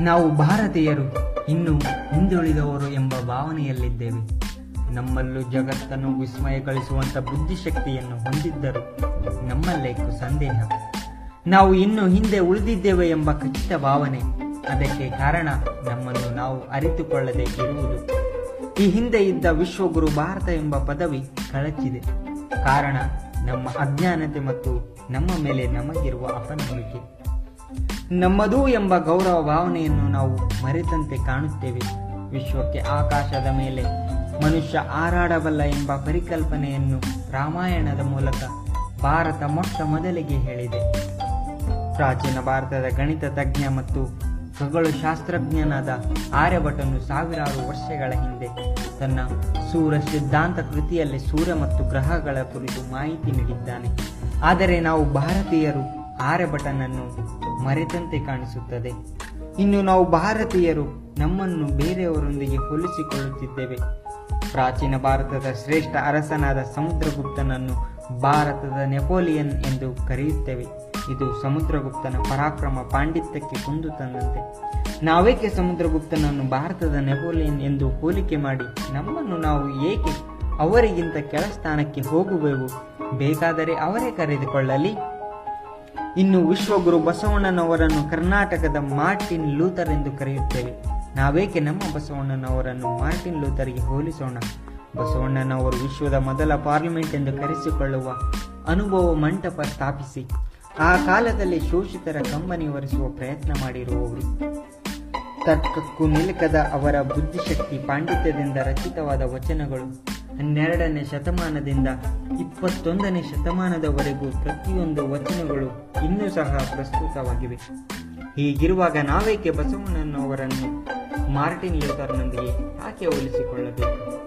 ನಾವು ಭಾರತೀಯರು ಇನ್ನು ಹಿಂದುಳಿದವರು ಎಂಬ ಭಾವನೆಯಲ್ಲಿದ್ದೇವೆ. ನಮ್ಮಲ್ಲೂ ಜಗತ್ತನ್ನು ವಿಸ್ಮಯಗೊಳಿಸುವಂತ ಬುದ್ಧಿಶಕ್ತಿಯನ್ನು ಹೊಂದಿದ್ದರು ನಮ್ಮಲ್ಲೇಕು ಸಂದೇಹ. ನಾವು ಇನ್ನು ಹಿಂದೆ ಉಳಿದಿದ್ದೇವೆ ಎಂಬ ಖಚಿತ ಭಾವನೆ. ಅದಕ್ಕೆ ಕಾರಣ ನಮ್ಮನ್ನು ನಾವು ಅರಿತುಕೊಳ್ಳದೆ ಇರುವುದು ಈ ಹಿಂದೆ ಇದ್ದ ವಿಶ್ವಗುರು ಭಾರತ ಎಂಬ ಪದವಿ ಕಳಚಿದೆ. ಕಾರಣ ನಮ್ಮ ಅಜ್ಞಾನತೆ ಮತ್ತು ನಮ್ಮ ಮೇಲೆ ನಮಗಿರುವ ಅಪನಂಬಿಕೆ. ನಮ್ಮದು ಎಂಬ ಗೌರವ ಭಾವನೆಯನ್ನು ನಾವು ಮರೆತಂತೆ ಕಾಣುತ್ತೇವೆ. ವಿಶ್ವಕ್ಕೆ ಆಕಾಶದ ಮೇಲೆ ಮನುಷ್ಯ ಹಾರಾಡಬಲ್ಲ ಎಂಬ ಪರಿಕಲ್ಪನೆಯನ್ನು ರಾಮಾಯಣದ ಮೂಲಕ ಭಾರತ ಮೊಟ್ಟ ಮೊದಲಿಗೆ ಹೇಳಿದೆ. ಪ್ರಾಚೀನ ಭಾರತದ ಗಣಿತ, ತಜ್ಞ ಮತ್ತು ಖಗೋಳ ಶಾಸ್ತ್ರಜ್ಞನಾದ ಆರ್ಯಭಟನು ಸಾವಿರಾರು ವರ್ಷಗಳ ಹಿಂದೆ ತನ್ನ ಸೂರ್ಯ ಸಿದ್ಧಾಂತ ಕೃತಿಯಲ್ಲಿ ಸೂರ್ಯ ಮತ್ತು ಗ್ರಹಗಳ ಕುರಿತು ಮಾಹಿತಿ ನೀಡಿದ್ದಾನೆ. ಆದರೆ ನಾವು ಭಾರತೀಯರು ಆರ್ಯಭಟನನ್ನು ಮರೆತಂತೆ ಕಾಣಿಸುತ್ತದೆ. ಇನ್ನು ನಾವು ಭಾರತೀಯರು ನಮ್ಮನ್ನು ಬೇರೆಯವರೊಂದಿಗೆ ಹೋಲಿಸಿಕೊಳ್ಳುತ್ತಿದ್ದೇವೆ. ಪ್ರಾಚೀನ ಭಾರತದ ಶ್ರೇಷ್ಠ ಅರಸನಾದ ಸಮುದ್ರಗುಪ್ತನನ್ನು ಭಾರತದ ನೆಪೋಲಿಯನ್ ಎಂದು ಕರೆಯುತ್ತೇವೆ. ಇದು ಸಮುದ್ರಗುಪ್ತನ ಪರಾಕ್ರಮ ಪಾಂಡಿತ್ಯಕ್ಕೆ ಕುಂದು ತಂದಂತೆ. ನಾವೇಕೆ ಸಮುದ್ರಗುಪ್ತನನ್ನು ಭಾರತದ ನೆಪೋಲಿಯನ್ ಎಂದು ಹೋಲಿಕೆ ಮಾಡಿ ನಮ್ಮನ್ನು ನಾವು ಏಕೆ ಅವರಿಗಿಂತ ಕೆಳ ಸ್ಥಾನಕ್ಕೆ ಹೋಗುವೆವು? ಬೇಕಾದರೆ ಅವರೇ ಕರೆದುಕೊಳ್ಳಲಿ. ಇನ್ನು ವಿಶ್ವಗುರು ಬಸವಣ್ಣನವರನ್ನು ಕರ್ನಾಟಕದ ಮಾರ್ಟಿನ್ ಲೂಥರ್ ಎಂದು ಕರೆಯುತ್ತೇವೆ. ನಾವೇಕೆ ನಮ್ಮ ಬಸವಣ್ಣನವರನ್ನು ಮಾರ್ಟಿನ್ ಲೂಥರ್ಗೆ ಹೋಲಿಸೋಣ? ಬಸವಣ್ಣನವರು ವಿಶ್ವದ ಮೊದಲ ಪಾರ್ಲಿಮೆಂಟ್ ಎಂದು ಕರೆಸಿಕೊಳ್ಳುವ ಅನುಭವ ಮಂಟಪ ಸ್ಥಾಪಿಸಿ. ಆ ಕಾಲದಲ್ಲಿ ಶೋಷಿತರ ಕಂಬನಿ ಒರೆಸುವ ಪ್ರಯತ್ನ ಮಾಡಿರುವವರು. ತರ್ಕಕ್ಕೂ ನಿಲುಕದ ಅವರ ಬುದ್ಧಿಶಕ್ತಿ ಪಾಂಡಿತ್ಯದಿಂದ ರಚಿತವಾದ ವಚನಗಳು ಹನ್ನೆರಡನೇ ಶತಮಾನದಿಂದ ಇಪ್ಪತ್ತೊಂದನೇ ಶತಮಾನದವರೆಗೂ ಪ್ರತಿಯೊಂದು ವಚನಗಳು ಇನ್ನೂ ಸಹ ಪ್ರಸ್ತುತವಾಗಿವೆ. ಹೀಗಿರುವಾಗ ನಾವೇಕೆ ಬಸವಣ್ಣನವರನ್ನು ಮಾರ್ಟಿನ್ ಲೂಥರ್ನೊಂದಿಗೆ ಯಾಕೆ ಹೋಲಿಸಿಕೊಳ್ಳಬೇಕು?